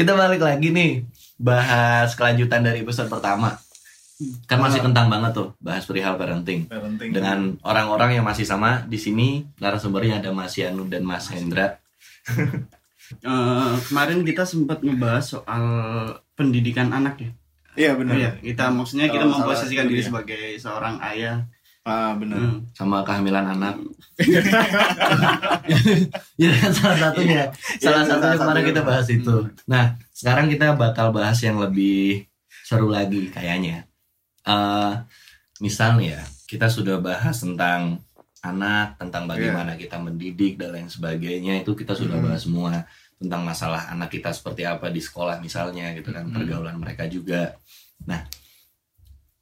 kita balik lagi nih bahas kelanjutan dari episode pertama. Kan masih kentang banget tuh bahas perihal parenting. Parenting. Dengan orang-orang yang masih sama di sini narasumbernya ada Mas Yanu dan Mas Hendra. Eh, kemarin kita sempat ngebahas soal pendidikan anak ya. Iya benar. Iya, kita maksudnya kita memposisikan diri ya. sebagai seorang ayah. Ah benar. Hmm. sama kehamilan anak. ya kan salah satunya. salah itu satunya kemarin kita bahas itu. Nah, sekarang kita bakal bahas yang lebih seru lagi kayaknya. eh misal nih ya, kita sudah bahas tentang anak, tentang bagaimana kita mendidik dan lain sebagainya itu kita sudah Hmm. bahas semua tentang masalah anak kita seperti apa di sekolah misalnya gitu kan, Hmm. pergaulan mereka juga. Nah,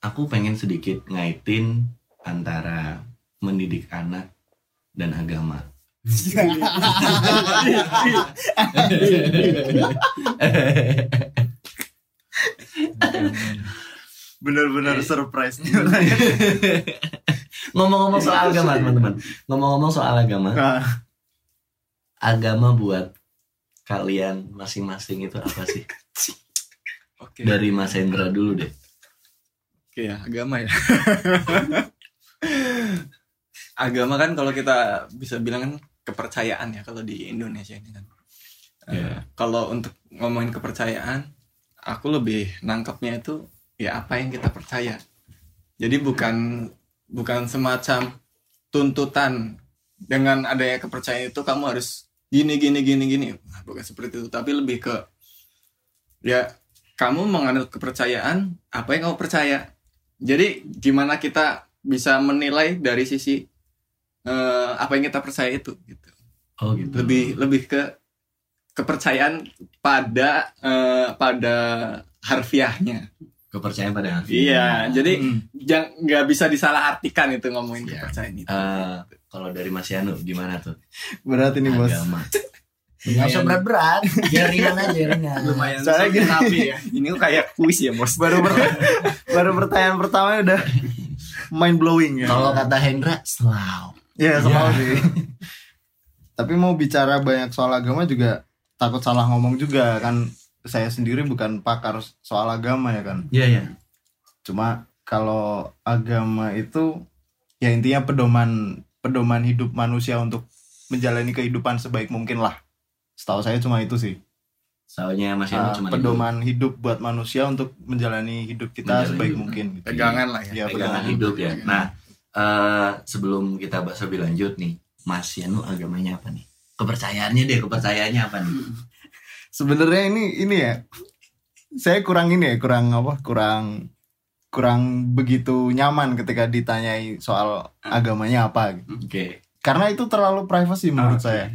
aku pengen sedikit ngaitin antara mendidik anak dan agama. Benar-benar surprise. Ngomong-ngomong soal agama, teman-teman. Ngomong-ngomong soal agama, Nah, agama buat kalian masing-masing itu apa sih? Oke. Dari Mas Hendra dulu deh. Oke ya, agama ya. agama kan kalau kita bisa bilang kan kepercayaan ya kalau di Indonesia ini kan. Eh, Iya. kalau untuk ngomongin kepercayaan, aku lebih nangkapnya itu ya apa yang kita percaya. Jadi bukan bukan semacam tuntutan dengan adanya kepercayaan itu kamu harus gini gini gini gini. Nah, bukan seperti itu, tapi lebih ke ya kamu menganut kepercayaan apa yang kamu percaya. Jadi gimana kita bisa menilai dari sisi eh, apa yang kita percaya itu gitu. Oh gitu. Lebih lebih ke kepercayaan pada eh, pada harfiahnya. kepercayaan pada Iya, jadi Hmm. jangan nggak bisa disalahartikan itu ngomongin Iya. kepercayaan itu. Eh, kalau dari Mas Yanu gimana tuh? berat ini bos. Agama. Nggak usah berat-berat, biar ringan aja ringan. Lumayan Soalnya gini. ya. Ini kayak kuis ya, Bos. Baru ber- baru pertanyaan pertama udah mind blowing ya. Kalau kata Hendra, selalu. Iya selalu sih. Tapi mau bicara banyak soal agama juga takut salah ngomong juga kan. Saya sendiri bukan pakar soal agama ya kan. Iya ya. Cuma kalau agama itu ya intinya pedoman pedoman hidup manusia untuk menjalani kehidupan sebaik mungkin lah. Setahu saya cuma itu sih. Soalnya Mas Ah, cuma pedoman hidup buat manusia untuk menjalani hidup kita Menjalani sebaik hidup. mungkin. Gitu. Pegangan lah ya. Ya, pegangan pegangan hidup ya. Nah, eh sebelum kita bahas lebih lanjut nih, Mas Yanu agamanya apa nih? Kepercayaannya deh, kepercayaannya apa nih? Sebenarnya ini ini ya. Saya kurang ini ya, kurang apa? Kurang kurang begitu nyaman ketika ditanyai soal agamanya apa. gitu. Oke. Karena itu terlalu privacy menurut Oke. saya.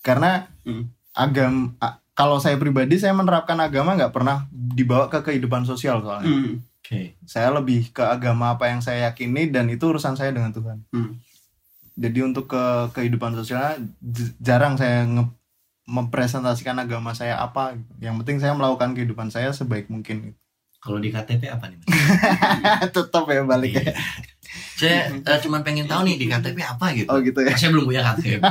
Karena Hmm. agam kalau saya pribadi saya menerapkan agama nggak pernah dibawa ke kehidupan sosial soalnya. Hmm. Oke. Saya lebih ke agama apa yang saya yakini dan itu urusan saya dengan Tuhan. Hmm. Jadi untuk ke kehidupan sosialnya j- jarang saya nge- mempresentasikan agama saya apa. Yang penting saya melakukan kehidupan saya sebaik mungkin. Kalau di KTP apa nih? Mas? Tetap ya balik ya. Saya eh, cuma pengen tahu nih di KTP apa gitu. Oh gitu ya. Saya belum punya KTP.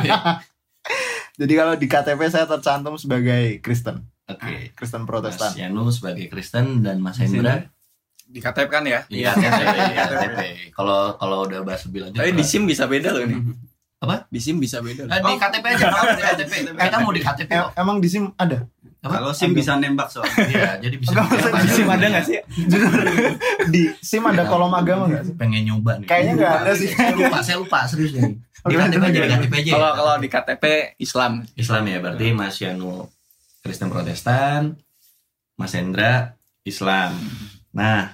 Jadi kalau di KTP saya tercantum sebagai Kristen, Oke. Kristen Mas Protestan. Yanu sebagai Kristen dan Mas Hendra Di KTP kan ya. di KTP. di KTP. Kalau kalau udah bahas lebih lanjut. Tapi di SIM bisa beda loh nih. Apa? Di SIM bisa beda loh. Eh, di KTP aja, kalau di KTP. Kita mau di KTP emang di SIM ada? Apa? Kalau SIM bisa nembak soalnya. Iya, jadi bisa. Enggak, Di SIM ada nggak sih? Di SIM ada kolom agama nggak sih? Pengen nyoba nih. Kayaknya nggak ada sih. Saya lupa, saya lupa serius nih. Di KTP aja, di KTP aja. ya? Kalau kalau di KTP Islam. Islam ya, berarti Mas Yanu Kristen Protestan, Mas Hendra Islam. Nah,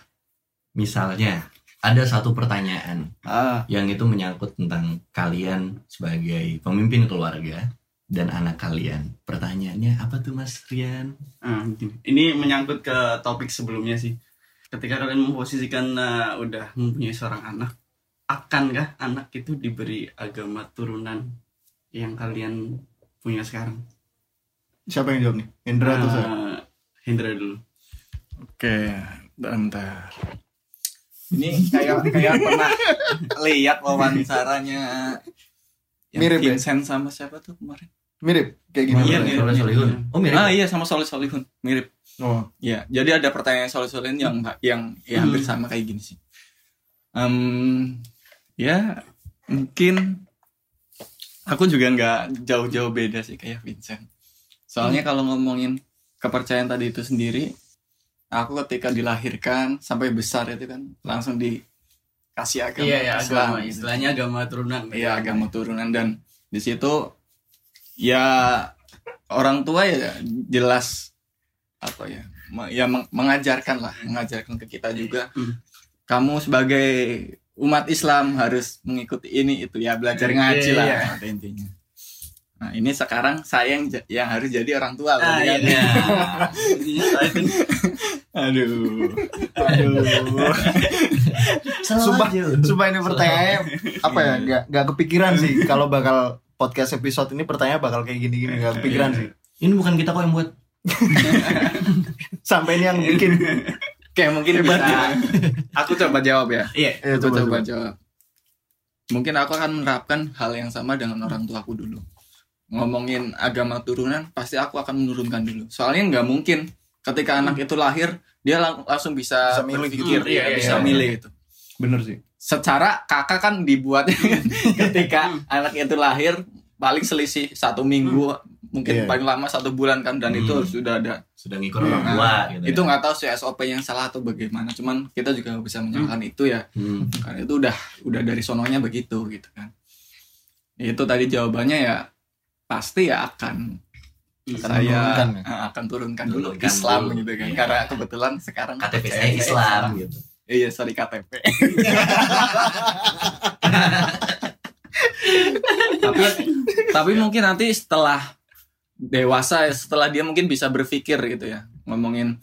misalnya ada satu pertanyaan Ah, yang itu menyangkut tentang kalian sebagai pemimpin keluarga dan anak kalian. Pertanyaannya apa tuh Mas Rian? Ah. Ini menyangkut ke topik sebelumnya sih. Ketika kalian memposisikan eh, udah mempunyai seorang anak, akankah anak itu diberi agama turunan yang kalian punya sekarang? siapa yang jawab nih? Hendra atau saya? Eh, Hendra dulu. Oke, bentar. Ini kayak kayak pernah lihat wawancaranya yang Mirip ya? Vincent sama siapa tuh kemarin? Mirip kayak gini. Iya, Soleh mirip. Solihun. Oh mirip. Ah iya sama Soleh Solihun mirip. Oh. Ya, jadi ada pertanyaan Soleh Solihun yang yang ya hampir Hmm. sama kayak gini sih. Em, ya mungkin aku juga nggak jauh-jauh beda sih kayak Vincent. Soalnya kalau ngomongin kepercayaan tadi itu sendiri, aku ketika dilahirkan sampai besar itu kan langsung dikasih agama Iya ya Islam. agama, istilahnya agama turunan. Iya agama turunan dan di situ ya orang tua ya jelas apa ya ya meng- mengajarkan lah mengajarkan ke kita juga Hmm. kamu sebagai umat Islam harus mengikuti ini itu ya belajar ngaji lah iya. pada intinya nah ini sekarang saya yang, ja- yang harus jadi orang tua Ah, iya, kan? iya. Aduh Aduh. Sumpah, sumpah ini pertanyaannya apa ya? Gak, gak kepikiran sih kalau bakal podcast episode ini pertanyaan bakal kayak gini-gini gak kepikiran sih. Ini bukan kita kok yang buat. Sampai ini yang bikin Oke mungkin bisa aku coba jawab ya Iya. Aku coba, coba coba. jawab mungkin aku akan menerapkan hal yang sama dengan orang tuaku dulu ngomongin agama turunan pasti aku akan menurunkan dulu soalnya nggak mungkin ketika anak itu lahir dia lang- langsung bisa, Bisa milih berpikir gitu. Iya, iya, bisa iya. milih itu Bener sih. secara kakak kan dibuat ketika anak itu lahir paling selisih satu minggu mungkin Iya. paling lama satu bulan kan dan itu Hmm. sudah ada Sudah ngikut orang tua gitu. itu ya. nggak tahu sih SOP yang salah atau bagaimana cuman kita juga bisa menyalahkan itu ya Hmm. karena itu udah udah dari sononya begitu gitu kan itu tadi jawabannya ya pasti ya akan saya menurunkan ya? eh, akan turunkan dulu Turunkan Islam dulu. gitu kan Iya. karena kebetulan sekarang KTP saya saya Islam gitu. iya sorry KTP tapi tapi mungkin nanti setelah dewasa setelah dia mungkin bisa berpikir gitu ya ngomongin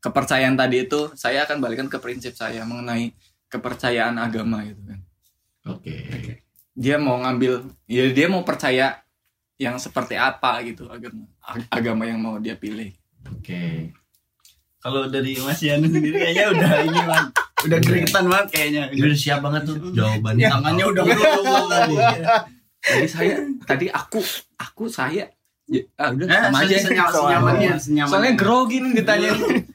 kepercayaan tadi itu saya akan balikan ke prinsip saya mengenai kepercayaan agama gitu kan Oke. dia mau ngambil ya dia mau percaya yang seperti apa gitu agama ag- agama yang mau dia pilih Oke. Kalau dari Mas Yanu sendiri kayaknya udah ini bang, udah keringetan banget kayaknya. Ini udah siap banget tuh jawabannya. Tangannya udah ngulung tadi. tadi saya tadi aku aku saya ya, ah, udah Eh, sama aja senyam- senyamannya, senyamannya. soalnya grogi nih ditanya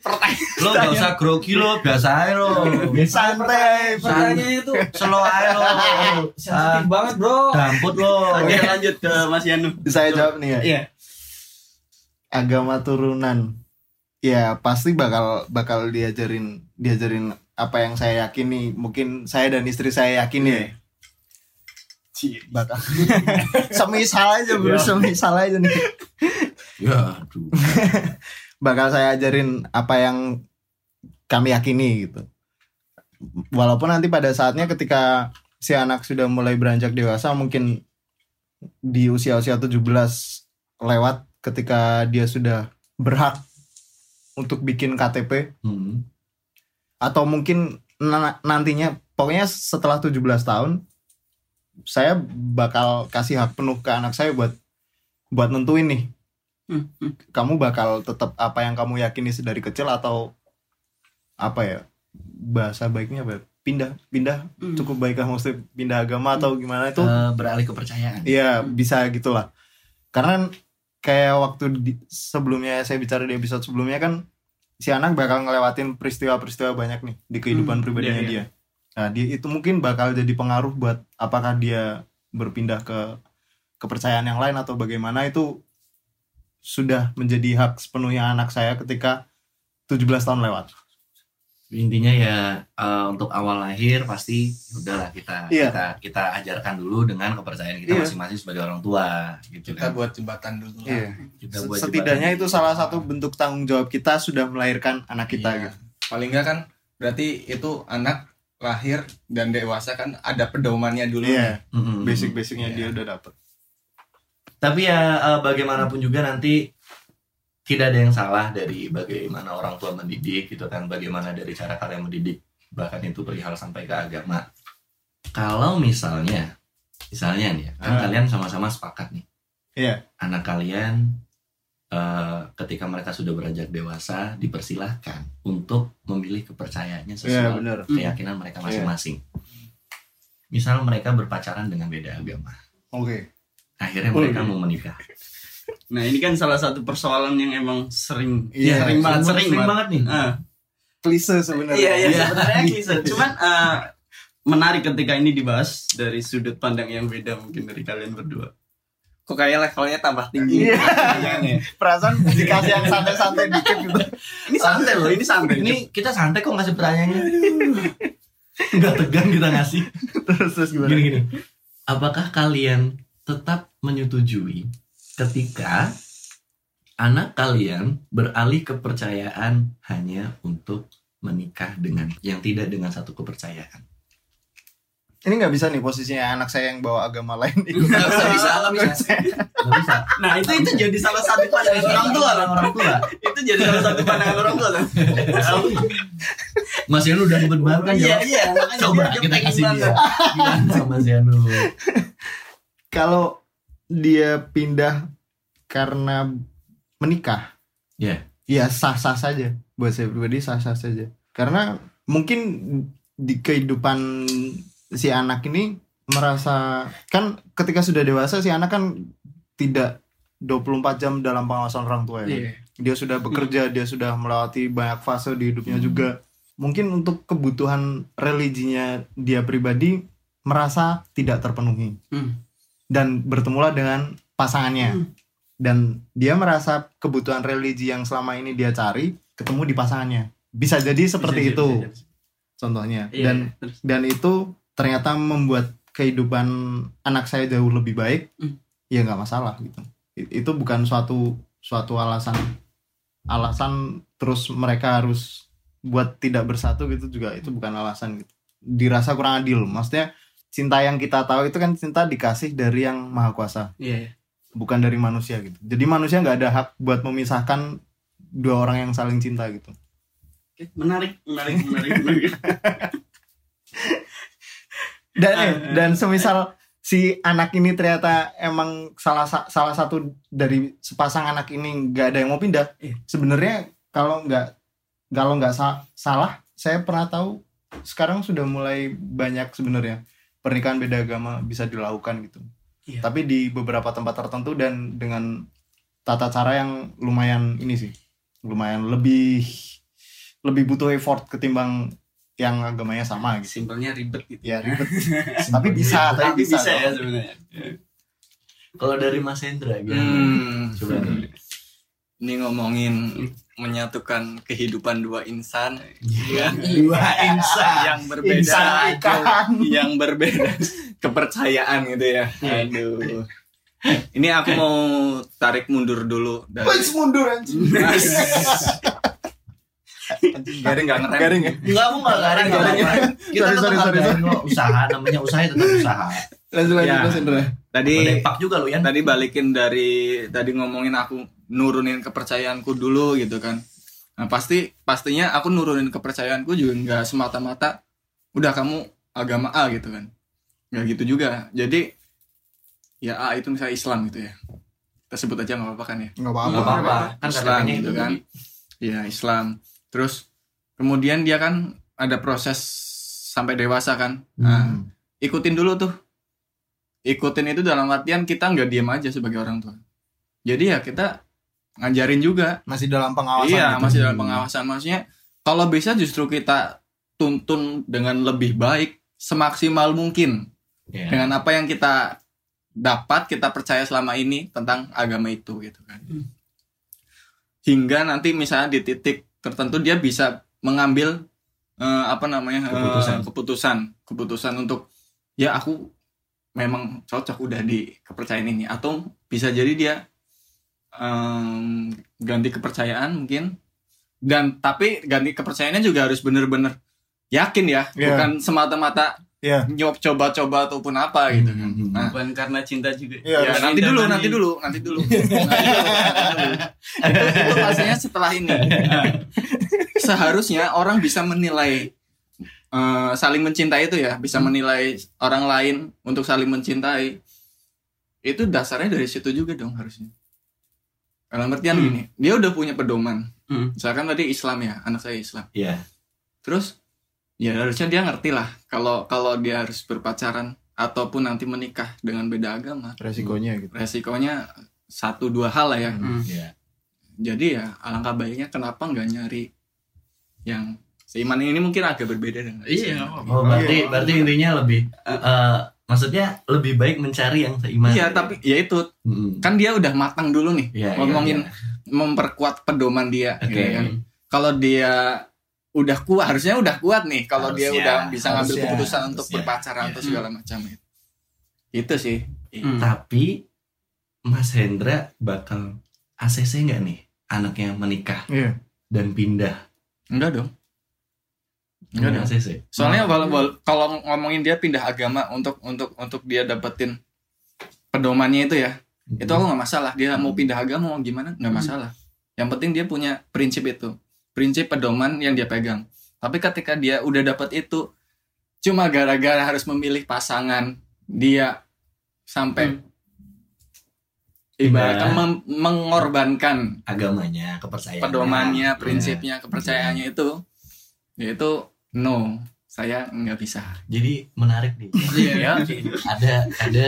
Lo gak usah grogi lo, biasa aja lo. Santai. Santai itu slow aja lo. sensitif banget bro Damput lo. Oke lanjut ke Mas Yanu. Saya jawab nih ya. Iya. Agama turunan. Ya pasti bakal bakal diajarin diajarin apa yang saya yakini. Mungkin saya dan istri saya yakini ya. Bakal. semisal aja bro, semisal aja nih. Ya, aduh. bakal saya ajarin apa yang kami yakini gitu. Walaupun nanti pada saatnya ketika si anak sudah mulai beranjak dewasa mungkin di usia-usia 17 lewat ketika dia sudah berhak untuk bikin KTP Hmm. atau mungkin na- nantinya pokoknya setelah 17 tahun saya bakal kasih hak penuh ke anak saya buat buat nentuin nih Hmm, hmm. kamu bakal tetap apa yang kamu yakini sedari kecil atau apa ya bahasa baiknya apa ya? pindah pindah Hmm. cukup baikkah maksudnya pindah agama atau gimana itu Eh, beralih kepercayaan. Iya bisa gitulah karena kayak waktu di- sebelumnya saya bicara di episode sebelumnya kan si anak bakal ngelewatin peristiwa-peristiwa banyak nih di kehidupan Hmm, pribadinya iya, iya. dia nah dia itu mungkin bakal jadi pengaruh buat apakah dia berpindah ke kepercayaan yang lain atau bagaimana itu sudah menjadi hak sepenuhnya anak saya ketika 17 tahun lewat Intinya ya eh, untuk awal lahir pasti udahlah kita Iya. kita kita ajarkan dulu dengan kepercayaan kita Iya. masing-masing sebagai orang tua gitu kita kan. buat jembatan dulu lah. Iya. Kita buat setidaknya jembatan. itu salah satu bentuk tanggung jawab kita sudah melahirkan anak kita Iya. gitu paling nggak kan berarti itu anak lahir dan dewasa kan ada pedomannya dulu iya Mm-mm. basic-basicnya Iya. dia udah dapet Tapi ya eh, bagaimanapun juga nanti tidak ada yang salah dari bagaimana orang tua mendidik gitu kan, bagaimana dari cara kalian mendidik bahkan itu perihal sampai ke agama. Kalau misalnya, misalnya nih, ya, kan Ah. kalian sama-sama sepakat nih, Iya. anak kalian eh, ketika mereka sudah beranjak dewasa dipersilahkan untuk memilih kepercayaannya Iya sesuai benar. keyakinan mereka masing-masing. Misal mereka berpacaran dengan beda agama. Oke. Akhirnya mereka iya. mau menikah Nah ini kan salah satu persoalan yang emang sering, Iya, sering banget, sering, sering banget nih Ah. klise sebenarnya Iya iya Iya. sebenarnya klise. Cuman eh, menarik ketika ini dibahas dari sudut pandang yang beda mungkin dari kalian berdua. Kok kayak levelnya tambah tinggi. Iya. Jangan ya. perasaan dikasih yang santai-santai dikit gitu Ini santai loh, ini santai. ini kita santai kok ngasih pertanyaannya nggak tegang kita ngasih terus terus gimana gini gini apakah kalian tetap menyetujui ketika anak kalian beralih kepercayaan hanya untuk menikah dengan yang tidak dengan satu kepercayaan ini nggak bisa nih posisinya anak saya yang bawa agama lain nggak bisa bisa nggak bisa nggak bisa Nah itu itu jadi salah satu pandangan orang tua. orang orang tua Itu jadi salah satu pandangan orang tua. kan? Mas Yanu udah ribet banget kan Iya jawab. iya. makanya coba kita kasih dia gimana sama Mas Yanu kalau dia pindah karena menikah ya ya sah sah saja buat saya pribadi sah sah saja karena mungkin di kehidupan si anak ini merasa kan ketika sudah dewasa si anak kan tidak 24 jam dalam pengawasan orang tua ya Iya. dia sudah bekerja dia sudah melewati banyak fase di hidupnya Hmm. juga mungkin untuk kebutuhan religinya dia pribadi merasa tidak terpenuhi Hmm. Dan bertemulah dengan pasangannya Hmm. dan dia merasa kebutuhan religi yang selama ini dia cari ketemu di pasangannya bisa jadi seperti Bisa, itu bisa, bisa. contohnya Iya, dan terus. dan itu ternyata membuat kehidupan anak saya jauh lebih baik Hmm. ya nggak masalah gitu itu bukan suatu suatu alasan alasan terus mereka harus buat tidak bersatu gitu juga itu bukan alasan gitu dirasa kurang adil maksudnya cinta yang kita tahu itu kan cinta dikasih dari yang maha kuasa Iya. iya. bukan dari manusia gitu jadi manusia nggak ada hak buat memisahkan dua orang yang saling cinta gitu Menarik, menarik, menarik, menarik. dan Ah, eh, dan semisal si anak ini ternyata emang salah sa- salah satu dari sepasang anak ini nggak ada yang mau pindah Iya. sebenarnya kalau nggak kalau nggak sa- salah saya pernah tahu sekarang sudah mulai banyak sebenarnya pernikahan beda agama bisa dilakukan gitu Iya. tapi di beberapa tempat tertentu dan dengan tata cara yang lumayan ini sih lumayan lebih lebih butuh effort ketimbang yang agamanya sama gitu Simpelnya ribet gitu. ya ribet tapi bisa tapi Tapi bisa, bisa ya sebenarnya. kalau dari Mas Hendra gimana Hmm. coba nih Ini ngomongin menyatukan kehidupan dua insan ya, dua insan yang berbeda Insan ikan. yang berbeda kepercayaan gitu ya. Aduh. Ini aku mau tarik mundur dulu dari Wes mundur anjing. garing nggak ngerem. Garing ya? Enggak, aku enggak garing. Kita Sorry, tetap sorry, usaha, namanya usaha ya tetap usaha. Lanjut lanjut Ya. Mas Indra. Tadi Depak juga lu ya. tadi balikin dari tadi ngomongin aku nurunin kepercayaanku dulu gitu kan. Nah, pasti pastinya aku nurunin kepercayaanku juga nggak semata-mata udah kamu agama A gitu kan. Nggak gitu juga. Jadi ya A itu misalnya Islam gitu ya. Kita sebut aja nggak apa-apa kan ya. Enggak Enggak apa-apa. apa-apa. Kan Islam gitu itu kan. Iya Islam. Terus kemudian dia kan ada proses sampai dewasa kan. Nah, Hmm. ikutin dulu tuh. Ikutin itu dalam artian kita nggak diam aja sebagai orang tua. Jadi ya kita ngajarin juga. Masih dalam pengawasan iya, gitu. masih dalam pengawasan. Maksudnya kalau bisa justru kita tuntun dengan lebih baik semaksimal mungkin Iya. dengan apa yang kita dapat kita percaya selama ini tentang agama itu gitu kan Hmm. hingga nanti misalnya di titik tertentu dia bisa mengambil eh, apa namanya Keputusan. keputusan keputusan untuk ya aku memang cocok udah di kepercayaan ini atau bisa jadi dia em, ganti kepercayaan mungkin dan tapi ganti kepercayaannya juga harus bener-bener yakin ya Iya. bukan semata-mata nyob coba-coba ataupun apa gitu kan. Hmm, hmm. Nah, Bukan karena cinta juga. Iya, ya, nanti dulu, nanti dulu, nanti dulu. Nanti dulu, nanti dulu. itu, itu pastinya setelah ini. Seharusnya orang bisa menilai eh, saling mencintai itu ya, bisa menilai orang lain untuk saling mencintai. Itu dasarnya dari situ juga dong harusnya. Dalam artian Hmm. gini, dia udah punya pedoman. Hmm. Misalkan tadi Islam ya, anak saya Islam. Iya. Terus ya harusnya dia ngerti lah kalau kalau dia harus berpacaran ataupun nanti menikah dengan beda agama resikonya gitu resikonya satu dua hal lah ya Hmm. Iya. jadi ya alangkah baiknya kenapa nggak nyari yang seiman ini mungkin agak berbeda dengan Iya. Oh, berarti berarti intinya lebih eh, maksudnya lebih baik mencari yang seiman. iya tapi ya itu Mm. kan dia udah matang dulu nih Iya, iya, ngomongin iya. memperkuat pedoman dia Oke. gitu kan. kalau dia udah kuat harusnya udah kuat nih kalau dia udah bisa ngambil harusnya, keputusan untuk harusnya. berpacaran atau Iya. segala macam itu itu sih Hmm. Tapi Mas Hendra bakal ACC nggak nih anaknya menikah iya dan pindah? enggak dong enggak dong ACC. soalnya Hmm. wal- wal- kalau ngomongin dia pindah agama untuk untuk untuk dia dapetin pedomannya itu ya itu aku nggak masalah. Dia mau pindah agama mau gimana nggak masalah. Yang penting dia punya prinsip itu prinsip pedoman yang dia pegang. Tapi ketika dia udah dapat itu cuma gara-gara harus memilih pasangan dia sampai ibaratnya mem- mengorbankan agamanya, kepercayaan. pedomannya Iya. prinsipnya kepercayaannya itu ya itu no saya nggak bisa Jadi menarik nih. Iya. Ya, ada ada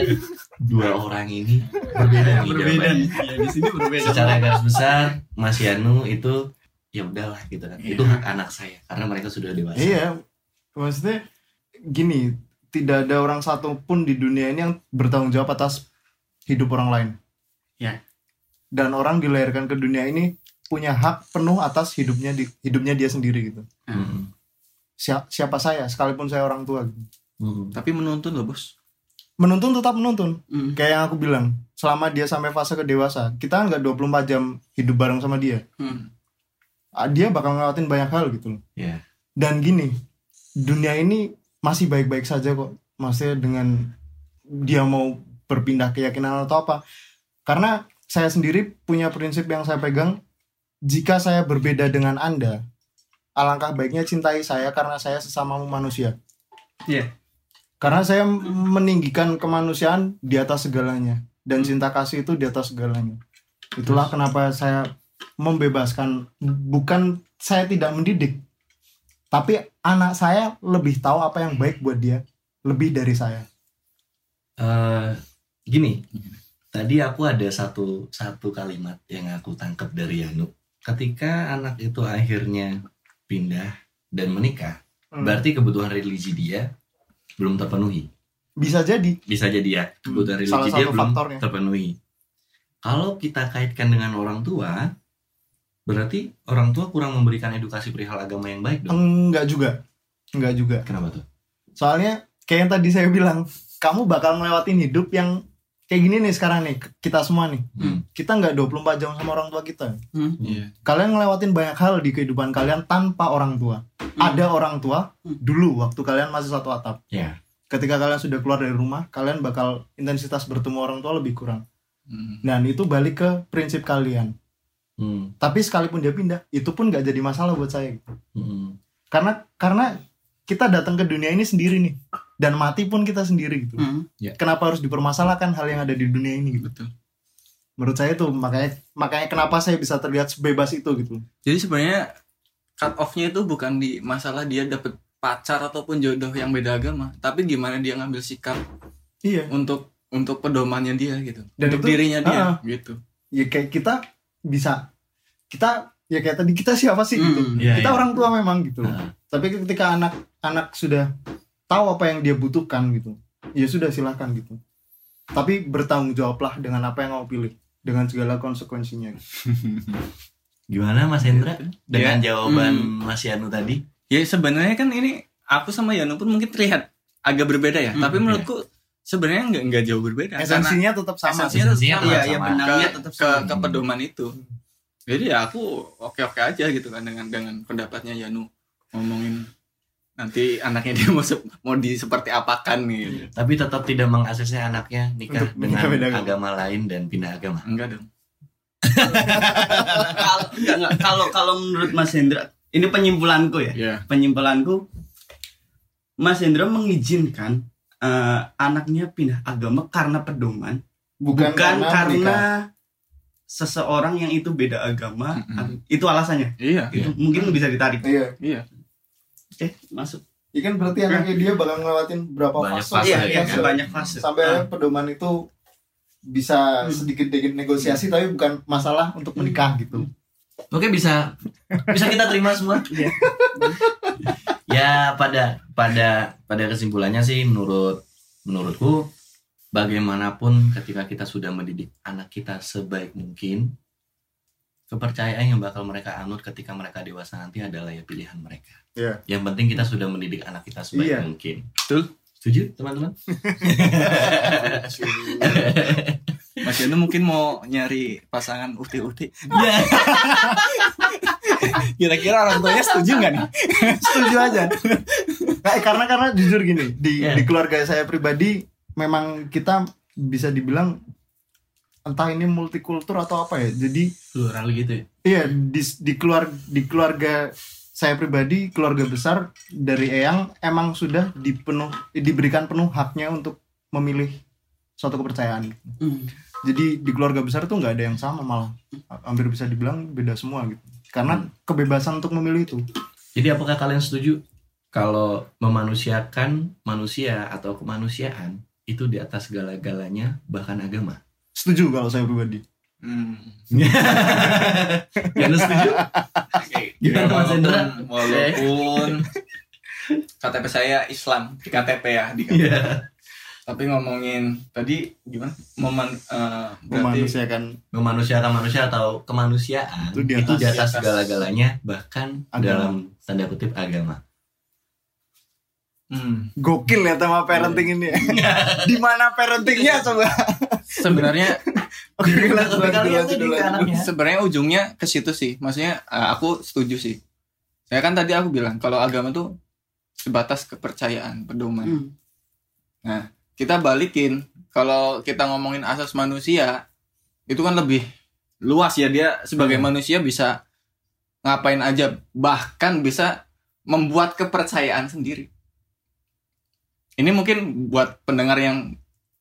dua orang ini berbeda nih berbeda. Ya, di sini berbeda. Secara garis besar Mas Yanu itu ya udahlah gitu kan. Iya. Itu hak anak saya karena mereka sudah dewasa. iya maksudnya gini tidak ada orang satu pun di dunia ini yang bertanggung jawab atas hidup orang lain Ya. dan orang dilahirkan ke dunia ini punya hak penuh atas hidupnya di hidupnya dia sendiri gitu Hmm. Siapa, siapa saya sekalipun saya orang tua gitu. Hmm. tapi menuntun loh bos menuntun tetap menuntun Hmm. kayak yang aku bilang selama dia sampai fase ke dewasa kita kan nggak 24 jam hidup bareng sama dia Hmm. Ah, dia bakal ngelawatin banyak hal gitu loh Ya. dan gini dunia ini masih baik-baik saja kok maksudnya dengan dia mau berpindah keyakinan atau apa karena saya sendiri punya prinsip yang saya pegang jika saya berbeda dengan anda alangkah baiknya cintai saya karena saya sesama manusia Iya. karena saya meninggikan kemanusiaan di atas segalanya dan cinta kasih itu di atas segalanya itulah kenapa saya membebaskan bukan saya tidak mendidik tapi anak saya lebih tahu apa yang baik buat dia lebih dari saya Eh, gini, tadi aku ada satu satu kalimat yang aku tangkap dari Yanu. Ketika anak itu akhirnya pindah dan menikah, berarti kebutuhan religi dia belum terpenuhi. bisa jadi Bisa jadi ya, kebutuhan religi Salah dia belum faktornya. terpenuhi. Kalau kita kaitkan dengan orang tua, berarti orang tua kurang memberikan edukasi perihal agama yang baik dong. enggak juga enggak juga Kenapa tuh? soalnya kayak yang tadi saya bilang kamu bakal ngelewatin hidup yang kayak gini nih sekarang nih kita semua nih Hmm. kita nggak 24 jam sama orang tua kita iya kalian ngelewatin banyak hal di kehidupan kalian tanpa orang tua. Ada orang tua Hmm. dulu waktu kalian masih satu atap. Ya. Ketika kalian sudah keluar dari rumah, kalian bakal intensitas bertemu orang tua lebih kurang. Hmm. Dan itu balik ke prinsip kalian. Hmm. Tapi sekalipun dia pindah, itu pun nggak jadi masalah buat saya. Hmm. Karena karena kita datang ke dunia ini sendiri nih, dan mati pun kita sendiri gitu. Hmm. Kenapa harus dipermasalahkan hal yang ada di dunia ini gitu? betul Menurut saya tuh makanya makanya kenapa saya bisa terlihat sebebas itu gitu. jadi sebenarnya cut off-nya itu bukan di masalah dia dapet pacar ataupun jodoh yang beda agama tapi gimana dia ngambil sikap Iya. untuk untuk pedomannya dia gitu Dan untuk itu- dirinya dia Ah. gitu ya kayak kita bisa kita ya kayak tadi kita siapa sih gitu Hmm, iya, kita iya. orang tua memang gitu Nah, tapi ketika anak anak sudah tahu apa yang dia butuhkan gitu ya sudah silahkan gitu tapi bertanggung jawablah dengan apa yang kamu pilih dengan segala konsekuensinya Gimana Mas Hendra dengan Ya. jawaban Hmm. Mas Yanu tadi? ya sebenarnya kan ini aku sama Yanu pun mungkin terlihat agak berbeda ya Hmm, tapi menurutku sebenarnya nggak nggak jauh berbeda esensinya tetap sama esensinya tetap sama. Iya, sama. iya ke, benangnya tetap ke, sama. ke pedoman itu jadi ya aku oke oke aja gitu kan dengan dengan pendapatnya Yanu ngomongin nanti anaknya dia mau se- mau di seperti apakan gitu. Tapi tetap tidak mengakses anaknya nikah Untuk dengan menikah beda agama. lain dan pindah agama. enggak dong. Kalau kalau menurut Mas Hendra ini penyimpulanku ya. Ya penyimpulanku Mas Hendra mengizinkan eh, anaknya pindah agama karena pedoman bukan, bukan, karena, menikah. seseorang yang itu beda agama Mm-mm. itu alasannya. Iya. Itu mungkin bisa ditarik. Iya. Iya eh masuk Ya kan berarti anaknya dia bakal ngelewatin berapa Banyak fase, fase, Iya, ya iya, kan? banyak fase. sampai Ah. pedoman itu bisa sedikit sedikit negosiasi tapi bukan masalah untuk menikah gitu. Oke bisa bisa kita terima semua. Iya. ya pada pada pada kesimpulannya sih menurut menurutku bagaimanapun ketika kita sudah mendidik anak kita sebaik mungkin kepercayaan yang bakal mereka anut ketika mereka dewasa nanti adalah ya pilihan mereka. Iya. Yang penting kita sudah mendidik anak kita sebaik Iya. mungkin. Betul. Setuju teman-teman? Mas Yono mungkin mau nyari pasangan uti-uti. Iya. Kira-kira orang tuanya setuju nggak nih? Setuju aja. Nah, karena karena jujur gini, di Iya. di keluarga saya pribadi memang kita bisa dibilang entah ini multikultur atau apa ya. Jadi Plural gitu ya. Iya di di keluar di keluarga saya pribadi keluarga besar dari Eyang emang sudah dipenuh diberikan penuh haknya untuk memilih suatu kepercayaan. Hmm. Jadi di keluarga besar tuh nggak ada yang sama malah hampir bisa dibilang beda semua gitu. Karena kebebasan untuk memilih itu. Jadi apakah kalian setuju kalau memanusiakan manusia atau kemanusiaan itu di atas segala-galanya bahkan agama? Setuju kalau saya pribadi. Hmm. Yang setuju? Gimana Mas Hendra? Walaupun, walaupun KTP saya Islam di KTP ya di KTP. Iya. Tapi ngomongin tadi gimana? Momen eh, berarti Memanusiakan Memanusiakan manusia atau kemanusiaan Itu di atas- di atas. segala-galanya bahkan Agama. dalam tanda kutip agama. hmm, gokil ya tema parenting ini. Di mana parentingnya coba? sebenarnya Oke, kalian tuh di anaknya? sebenarnya ujungnya ke situ sih. Maksudnya eh, aku setuju sih. Saya kan tadi aku bilang kalau agama tuh sebatas kepercayaan, pedoman. Hmm. kita balikin kalau kita ngomongin asas manusia itu kan lebih luas ya dia sebagai manusia bisa ngapain aja bahkan bisa membuat kepercayaan sendiri ini mungkin buat pendengar yang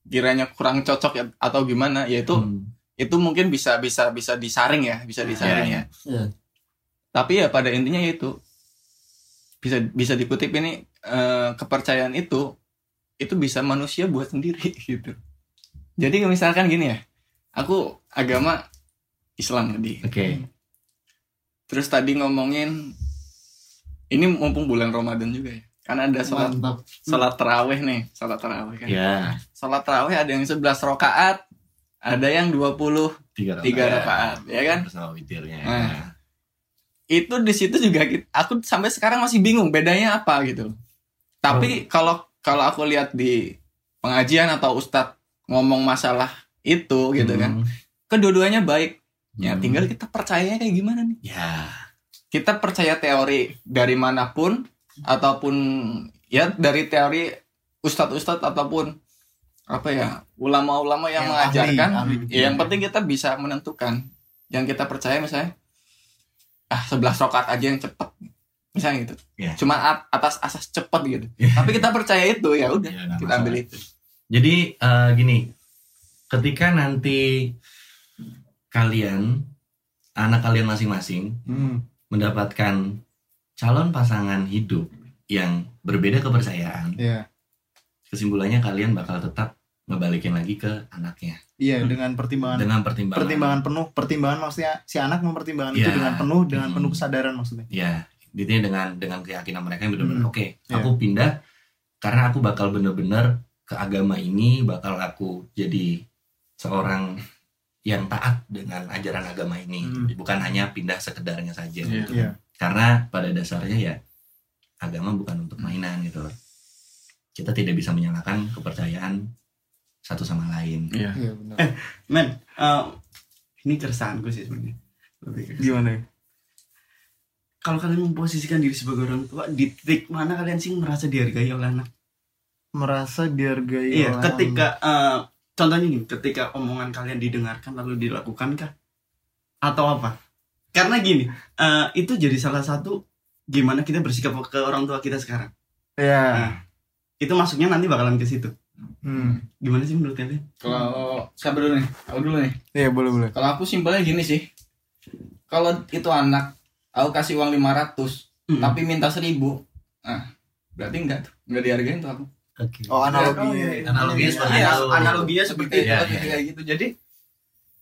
kiranya kurang cocok ya atau gimana yaitu Hmm. itu mungkin bisa bisa bisa disaring ya bisa disaring Iya, ya iya. tapi ya pada intinya itu bisa bisa dikutip ini eh, kepercayaan itu itu bisa manusia buat sendiri gitu jadi misalkan gini ya aku agama Islam tadi Oke. terus tadi ngomongin ini mumpung bulan Ramadan juga ya kan ada sholat Mantap. sholat terawih nih sholat terawih kan Ya, sholat terawih ada yang 11 rakaat ada yang 20 tiga tiga rakaat ya kan bersama witirnya. Nah. itu di situ juga kita- aku sampai sekarang masih bingung bedanya apa gitu. Tapi kalau kalau aku lihat di pengajian atau ustadz ngomong masalah itu gitu kan, Hmm. kedua-duanya baik. Ya Hmm. tinggal kita percayanya kayak gimana nih. Ya. Kita percaya teori dari mana pun ataupun ya dari teori ustadz-ustadz ataupun apa ya ulama-ulama yang, Yang mengajarkan. ahli, ahli. Ya, yang penting kita bisa menentukan. Yang kita percaya misalnya ah 11 rokat aja yang cepet. Misalnya gitu. Ya. cuma at- atas asas cepet gitu. Tapi kita percaya itu ya udah Ya, nggak kita ambil itu. Jadi eh, gini, ketika nanti kalian anak kalian masing-masing Hmm. mendapatkan calon pasangan hidup yang berbeda kepercayaan, Iya. kesimpulannya kalian bakal tetap ngebalikin lagi ke anaknya Iya, dengan pertimbangan dengan pertimbangan. pertimbangan penuh, pertimbangan maksudnya si anak mempertimbangkan itu Iya. dengan penuh dengan Hmm. penuh kesadaran maksudnya. Ya, intinya dengan dengan keyakinan mereka yang benar-benar Hmm. oke, Iya. aku pindah karena aku bakal bener-bener ke agama ini, bakal aku jadi seorang yang taat dengan ajaran agama ini, Hmm. bukan hanya pindah sekedarnya saja. Iya. gitu. Iya. Karena pada dasarnya ya agama bukan untuk mainan gitu loh. Kita tidak bisa menyalahkan kepercayaan satu sama lain. iya Iya benar. Men, eh, ini keresahanku sih sebenarnya. Gimana ya? Kalau kalian memposisikan diri sebagai orang tua, di titik mana kalian sih merasa dihargai oleh anak? Merasa dihargai Iya, orang. ketika eh, contohnya gini, ketika omongan kalian didengarkan lalu dilakukan kah? Atau apa? Karena gini, eh, itu jadi salah satu gimana kita bersikap ke orang tua kita sekarang. Iya. Nah, itu masuknya nanti bakalan ke situ. Hmm. Gimana sih menurut kalian? kalau saya dulu nih aku dulu nih Iya, boleh boleh. kalau aku simpelnya gini sih kalau itu anak aku kasih uang 500 Hmm. tapi minta 1000 nah berarti enggak tuh enggak dihargain tuh aku Oke. Oh analoginya. Analoginya seperti Iya, itu. analoginya seperti Seperti itu. Iya, itu iya. kayak gitu jadi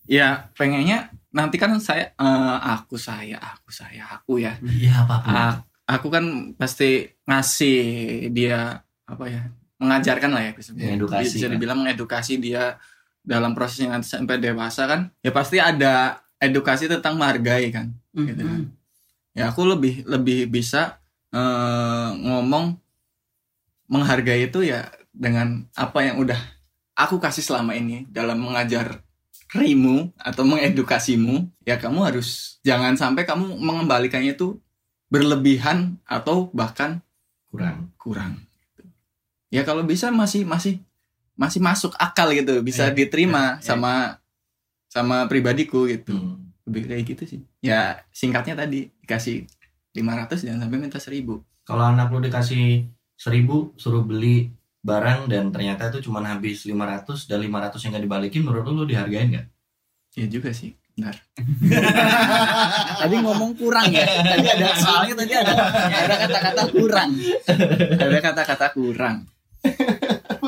ya pengennya nanti kan saya eh, aku saya aku saya aku ya Iya apa pun. A- aku kan pasti ngasih dia apa ya mengajarkan lah ya bisa, Mengedukasi, bisa kan? dibilang mengedukasi dia dalam prosesnya nanti sampai dewasa kan ya pasti ada edukasi tentang menghargai kan gitu kan. ya aku lebih lebih bisa eh, ngomong menghargai itu ya dengan apa yang udah aku kasih selama ini dalam mengajar rimu atau mengedukasimu ya kamu harus jangan sampai kamu mengembalikannya itu berlebihan atau bahkan kurang. kurang ya kalau bisa masih masih masih masuk akal gitu bisa Iya, diterima iya, iya. sama sama pribadiku gitu Hmm. lebih kayak gitu sih ya singkatnya tadi dikasih 500 jangan sampai minta 1000 Kalau anak lu dikasih seribu suruh beli barang dan ternyata itu cuma habis 500 dan 500 yang gak dibalikin menurut lu lu dihargain gak? ya juga sih benar. Tadi ngomong kurang ya. Tadi ada soalnya tadi ada ada kata-kata kurang. Ada kata-kata kurang.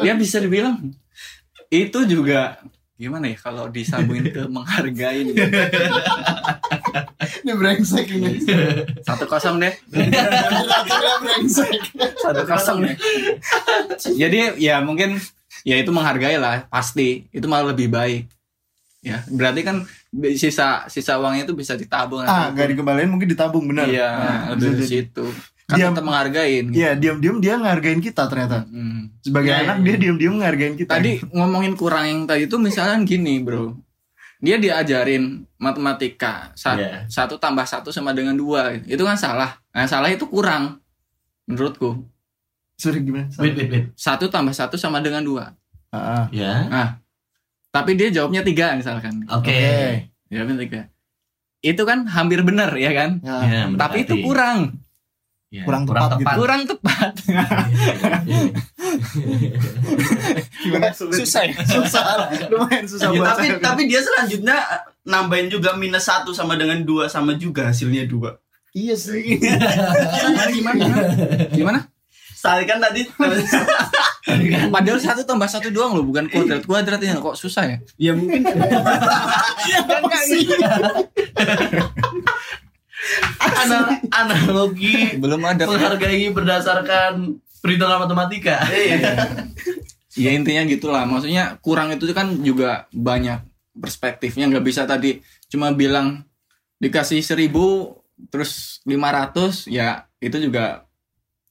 Ya bisa dibilang itu juga gimana ya kalau disambungin ke menghargai nih. Ini brengsek ini. satu kosong deh brengsek. satu kosong deh jadi ya mungkin ya itu menghargai lah pasti itu malah lebih baik ya berarti kan sisa sisa uangnya itu bisa ditabung Ah, atau- gak dikembaliin mungkin ditabung benar. iya Nah, lebih dari situ kan Diam- tetap menghargain gitu. Iya, diam-diam dia ngehargain kita ternyata. Hmm. Sebagai Iya, anak iya. dia diam-diam ngehargain kita. Tadi ngomongin kurang yang tadi itu misalnya gini bro Dia diajarin matematika Sa- Iya. Satu tambah satu sama dengan dua Itu kan salah Nah salah itu kurang Menurutku Sorry gimana? Wait, wait, wait. Satu tambah satu sama dengan dua Ah, ah. Ya. Tapi dia jawabnya tiga misalkan Oke. Oke. Jawabnya tiga Itu kan hampir benar ya kan Ya. Ya, Tapi itu kurang Ya, kurang tepat gitu. Kurang tepat Gimana? Susah ya susah. Lumayan susah Ya, tapi saya. tapi dia selanjutnya nambahin juga minus satu sama dengan dua sama juga hasilnya dua. Iya sih. Gimana gimana Gimana Soalnya kan tadi Padahal satu tambah satu doang loh Bukan kuadrat Kuadrat ini kok susah ya ya mungkin Ana- analogi Belum ada. menghargai berdasarkan perhitungan matematika. ya intinya gitulah. Maksudnya kurang itu kan juga banyak perspektifnya. Nggak bisa tadi cuma bilang dikasih seribu terus 500 ya itu juga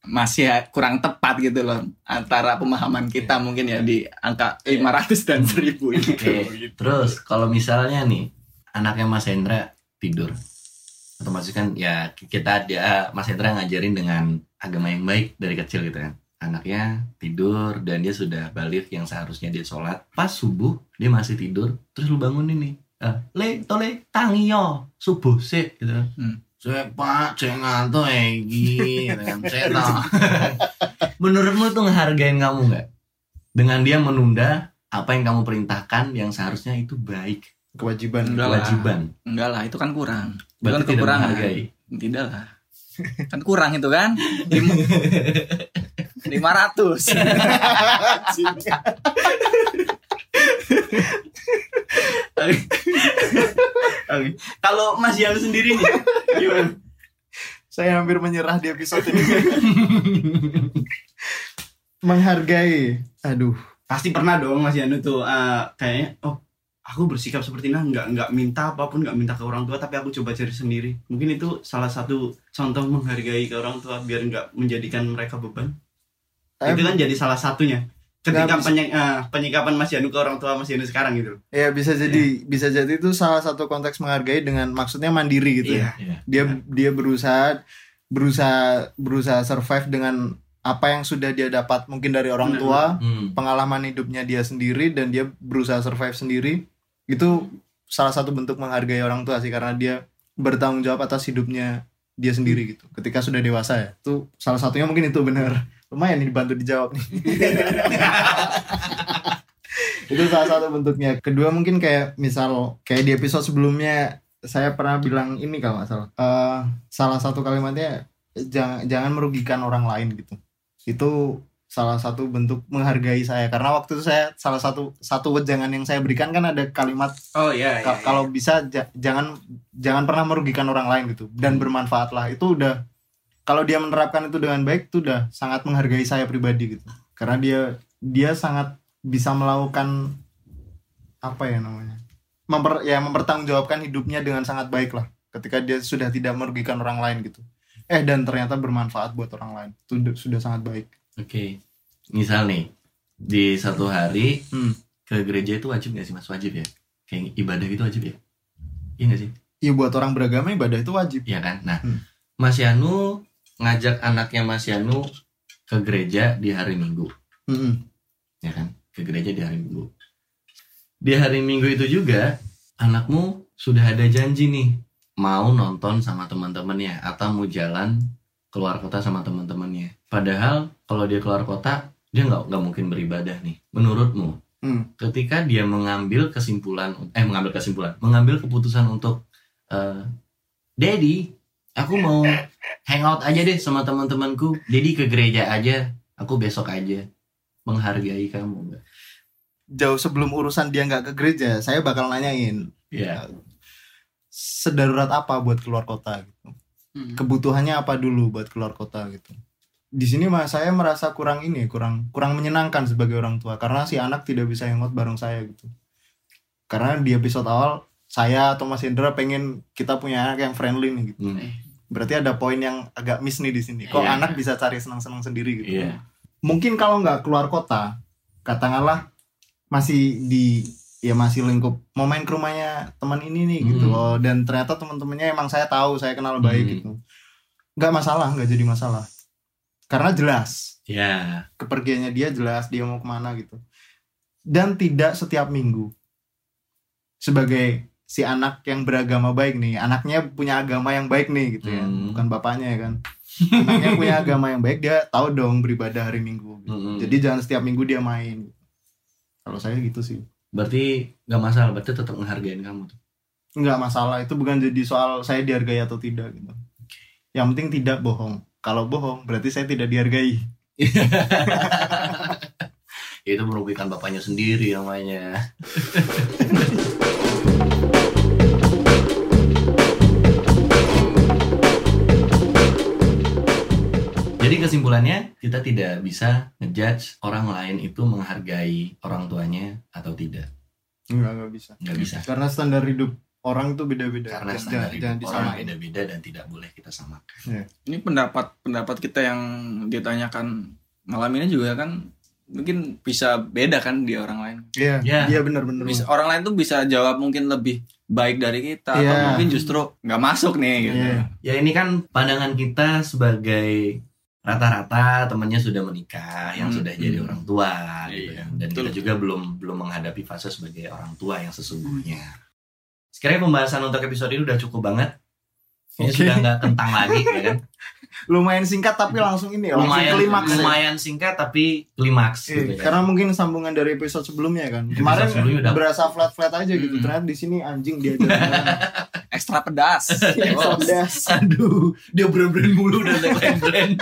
masih kurang tepat gitu loh antara pemahaman kita mungkin ya di angka 500 dan 1000 itu. Terus kalau misalnya nih anaknya Mas Hendra tidur, otomatis kan ya kita dia Mas Hendra ngajarin dengan agama yang baik dari kecil gitu kan. Anaknya tidur dan dia sudah balik yang seharusnya dia sholat. Pas subuh dia masih tidur, terus lu bangun ini. Ah, le, tole, tangi yo, subuh sih gitu kan. Hmm. Saya pak, saya ngantuk Egi, gitu kan. Saya tahu. Menurutmu tuh ngehargain kamu nggak? Dengan dia menunda apa yang kamu perintahkan yang seharusnya itu baik Kewajiban. Enggak lah. kewajiban enggak lah itu kan kurang berarti Bukan tidak kekurangan. menghargai tidak lah kan kurang itu kan lima ratus. Kalau Mas Yanu sendiri nih gimana? Saya hampir menyerah di episode ini. Menghargai. Aduh. Pasti pernah dong Mas Yanu tuh eh, kayaknya oh aku bersikap seperti ini nggak nggak minta apa pun nggak minta ke orang tua tapi aku coba cari sendiri mungkin itu salah satu contoh menghargai ke orang tua biar nggak menjadikan mereka beban itu kan jadi salah satunya ketika eh, penyikapan Mas Yanu ke orang tua Mas Yanu sekarang gitu Ya bisa jadi bisa jadi itu salah satu konteks menghargai dengan maksudnya mandiri gitu ya. Iya. Dia dia berusaha berusaha berusaha survive dengan apa yang sudah dia dapat mungkin dari orang Benar, tua, Hmm. pengalaman hidupnya dia sendiri dan dia berusaha survive sendiri. Itu salah satu bentuk menghargai orang tua sih karena dia bertanggung jawab atas hidupnya dia sendiri gitu. Ketika sudah dewasa ya. Itu salah satunya mungkin itu benar. Lumayan nih dibantu dijawab nih. itu salah satu bentuknya kedua mungkin kayak misal kayak di episode sebelumnya saya pernah bilang ini kalau nggak salah Eh, salah satu kalimatnya jangan jangan merugikan orang lain gitu itu salah satu bentuk menghargai saya. Karena waktu itu saya salah satu satu wejangan yang saya berikan kan ada kalimat Oh iya. ka- kalau bisa ja- jangan jangan pernah merugikan orang lain gitu. Dan bermanfaatlah. Itu udah kalau dia menerapkan itu dengan baik itu udah sangat menghargai saya pribadi gitu. Karena dia dia sangat bisa melakukan apa ya namanya memper ya mempertanggungjawabkan hidupnya dengan sangat baik lah. Ketika dia sudah tidak merugikan orang lain gitu. Eh dan ternyata bermanfaat buat orang lain. Itu udah- sudah sangat baik. Oke. Misal nih di satu hari Hmm. ke gereja itu wajib gak sih mas? Wajib ya? Kayak ibadah itu wajib ya? Iya gak sih? Iya buat orang beragama ibadah itu wajib Iya kan? Nah, Hmm. Mas Yanu ngajak anaknya Mas Yanu ke gereja di hari Minggu, Mm-mm. ya kan? Ke gereja di hari Minggu. Di hari Minggu itu juga anakmu sudah ada janji nih mau nonton sama teman-temannya atau mau jalan keluar kota sama teman-temannya. Padahal kalau dia keluar kota dia nggak nggak mungkin beribadah nih. Menurutmu. Hmm. ketika dia mengambil kesimpulan eh mengambil kesimpulan mengambil keputusan untuk eh Daddy aku mau hangout aja deh sama teman-temanku. Daddy ke gereja aja aku besok aja menghargai kamu. Nggak. Jauh sebelum urusan dia nggak ke gereja saya bakal nanyain ya sedarurat apa buat keluar kota? Gitu. Hmm. kebutuhannya apa dulu buat keluar kota gitu di sini mah saya merasa kurang ini kurang kurang menyenangkan sebagai orang tua. Karena si anak tidak bisa hangout bareng saya gitu. Karena di episode awal saya atau Mas Indra pengen kita punya anak yang friendly nih gitu. Hmm, berarti ada poin yang agak miss nih di sini. Kok Iya. anak bisa cari senang-senang sendiri gitu. Iya. Mungkin kalau nggak keluar kota katakanlah masih di ya masih lingkup mau main ke rumahnya teman ini nih gitu. Hmm. loh dan ternyata teman-temannya emang saya tahu saya kenal baik Hmm. gitu. Nggak masalah nggak jadi masalah karena jelas. Ya kepergiannya dia jelas dia mau ke mana gitu. Dan tidak setiap minggu. Sebagai si anak yang beragama baik nih anaknya punya agama yang baik nih gitu ya. Hmm. bukan bapaknya ya kan. Anaknya punya agama yang baik dia tahu dong beribadah hari minggu gitu. Mm-mm. jadi jangan setiap minggu dia main. Kalau saya gitu sih. Berarti nggak masalah berarti tetap menghargai kamu tuh? Nggak masalah itu bukan jadi soal saya dihargai atau tidak gitu. Yang penting tidak bohong kalau bohong berarti saya tidak dihargai itu merugikan bapaknya sendiri namanya Jadi kesimpulannya kita tidak bisa ngejudge orang lain itu menghargai orang tuanya atau tidak. nggak nggak bisa Nggak bisa. karena standar hidup orang tuh beda-beda Karena Jangan- standar jangan hidup orang beda-beda dan tidak boleh kita samakan. Ini pendapat pendapat kita yang ditanyakan malam ini juga kan mungkin bisa beda kan di orang lain. iya Ya. iya benar-benar Bisa, orang lain tuh bisa jawab mungkin lebih baik dari kita Iya. atau mungkin justru nggak masuk nih gitu. Iya. Ya ini kan pandangan kita sebagai rata-rata temannya sudah menikah, yang Hmm, sudah jadi hmm. orang tua gitu Iya, kan. Dan betul. kita juga belum belum menghadapi fase sebagai orang tua yang sesungguhnya. Sekiranya pembahasan untuk episode ini udah cukup banget. Ini Oke. sudah nggak kentang lagi ya kan. lumayan singkat tapi langsung ini ya, langsung Lumayan klimaks ya. lumayan singkat tapi klimaks Iya, gitu ya. karena mungkin sambungan dari episode sebelumnya kan Episode kemarin sebelumnya udah- berasa flat flat aja gitu Hmm. ternyata di sini anjing dia jadi Ekstra pedas. pedas Aduh, dia brand-brand mulu dan brand.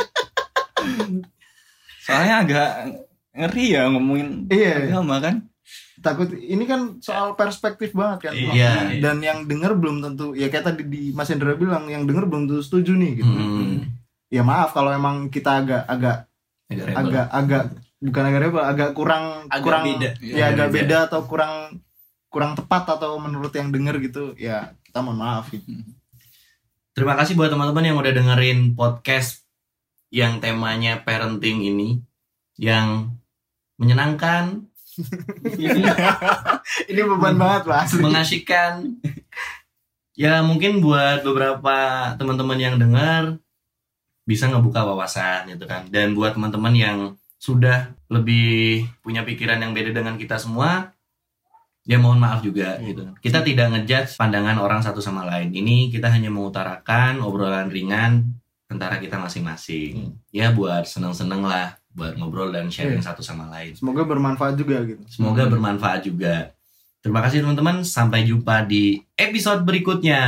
Soalnya agak ngeri ya ngomongin Iya. agama kan. Takut ini kan soal perspektif banget kan Iya. dan yang denger belum tentu ya kayak tadi di Mas Hendra bilang yang denger belum tentu setuju nih gitu Hmm. ya maaf kalau emang kita agak agak Agak rebel. agak agak bukan agak rebel agak kurang Agak kurang beda. ya Iya, agak beda. beda atau kurang kurang tepat atau menurut yang denger gitu ya kita mohon maaf gitu Terima kasih buat teman-teman yang udah dengerin podcast yang temanya parenting ini yang menyenangkan, ini beban banget lah mengasihkan. Ya mungkin buat beberapa teman-teman yang dengar bisa ngebuka wawasan gitu kan. Dan buat teman-teman yang sudah lebih punya pikiran yang beda dengan kita semua, ya mohon maaf juga gitu. Kita tidak ngejudge pandangan orang satu sama lain. Ini kita hanya mengutarakan obrolan ringan antara kita masing-masing. Ya buat seneng-seneng lah, buat ngobrol dan sharing satu sama lain. semoga bermanfaat juga gitu Semoga bermanfaat juga. Terima kasih teman-teman, sampai jumpa di episode berikutnya.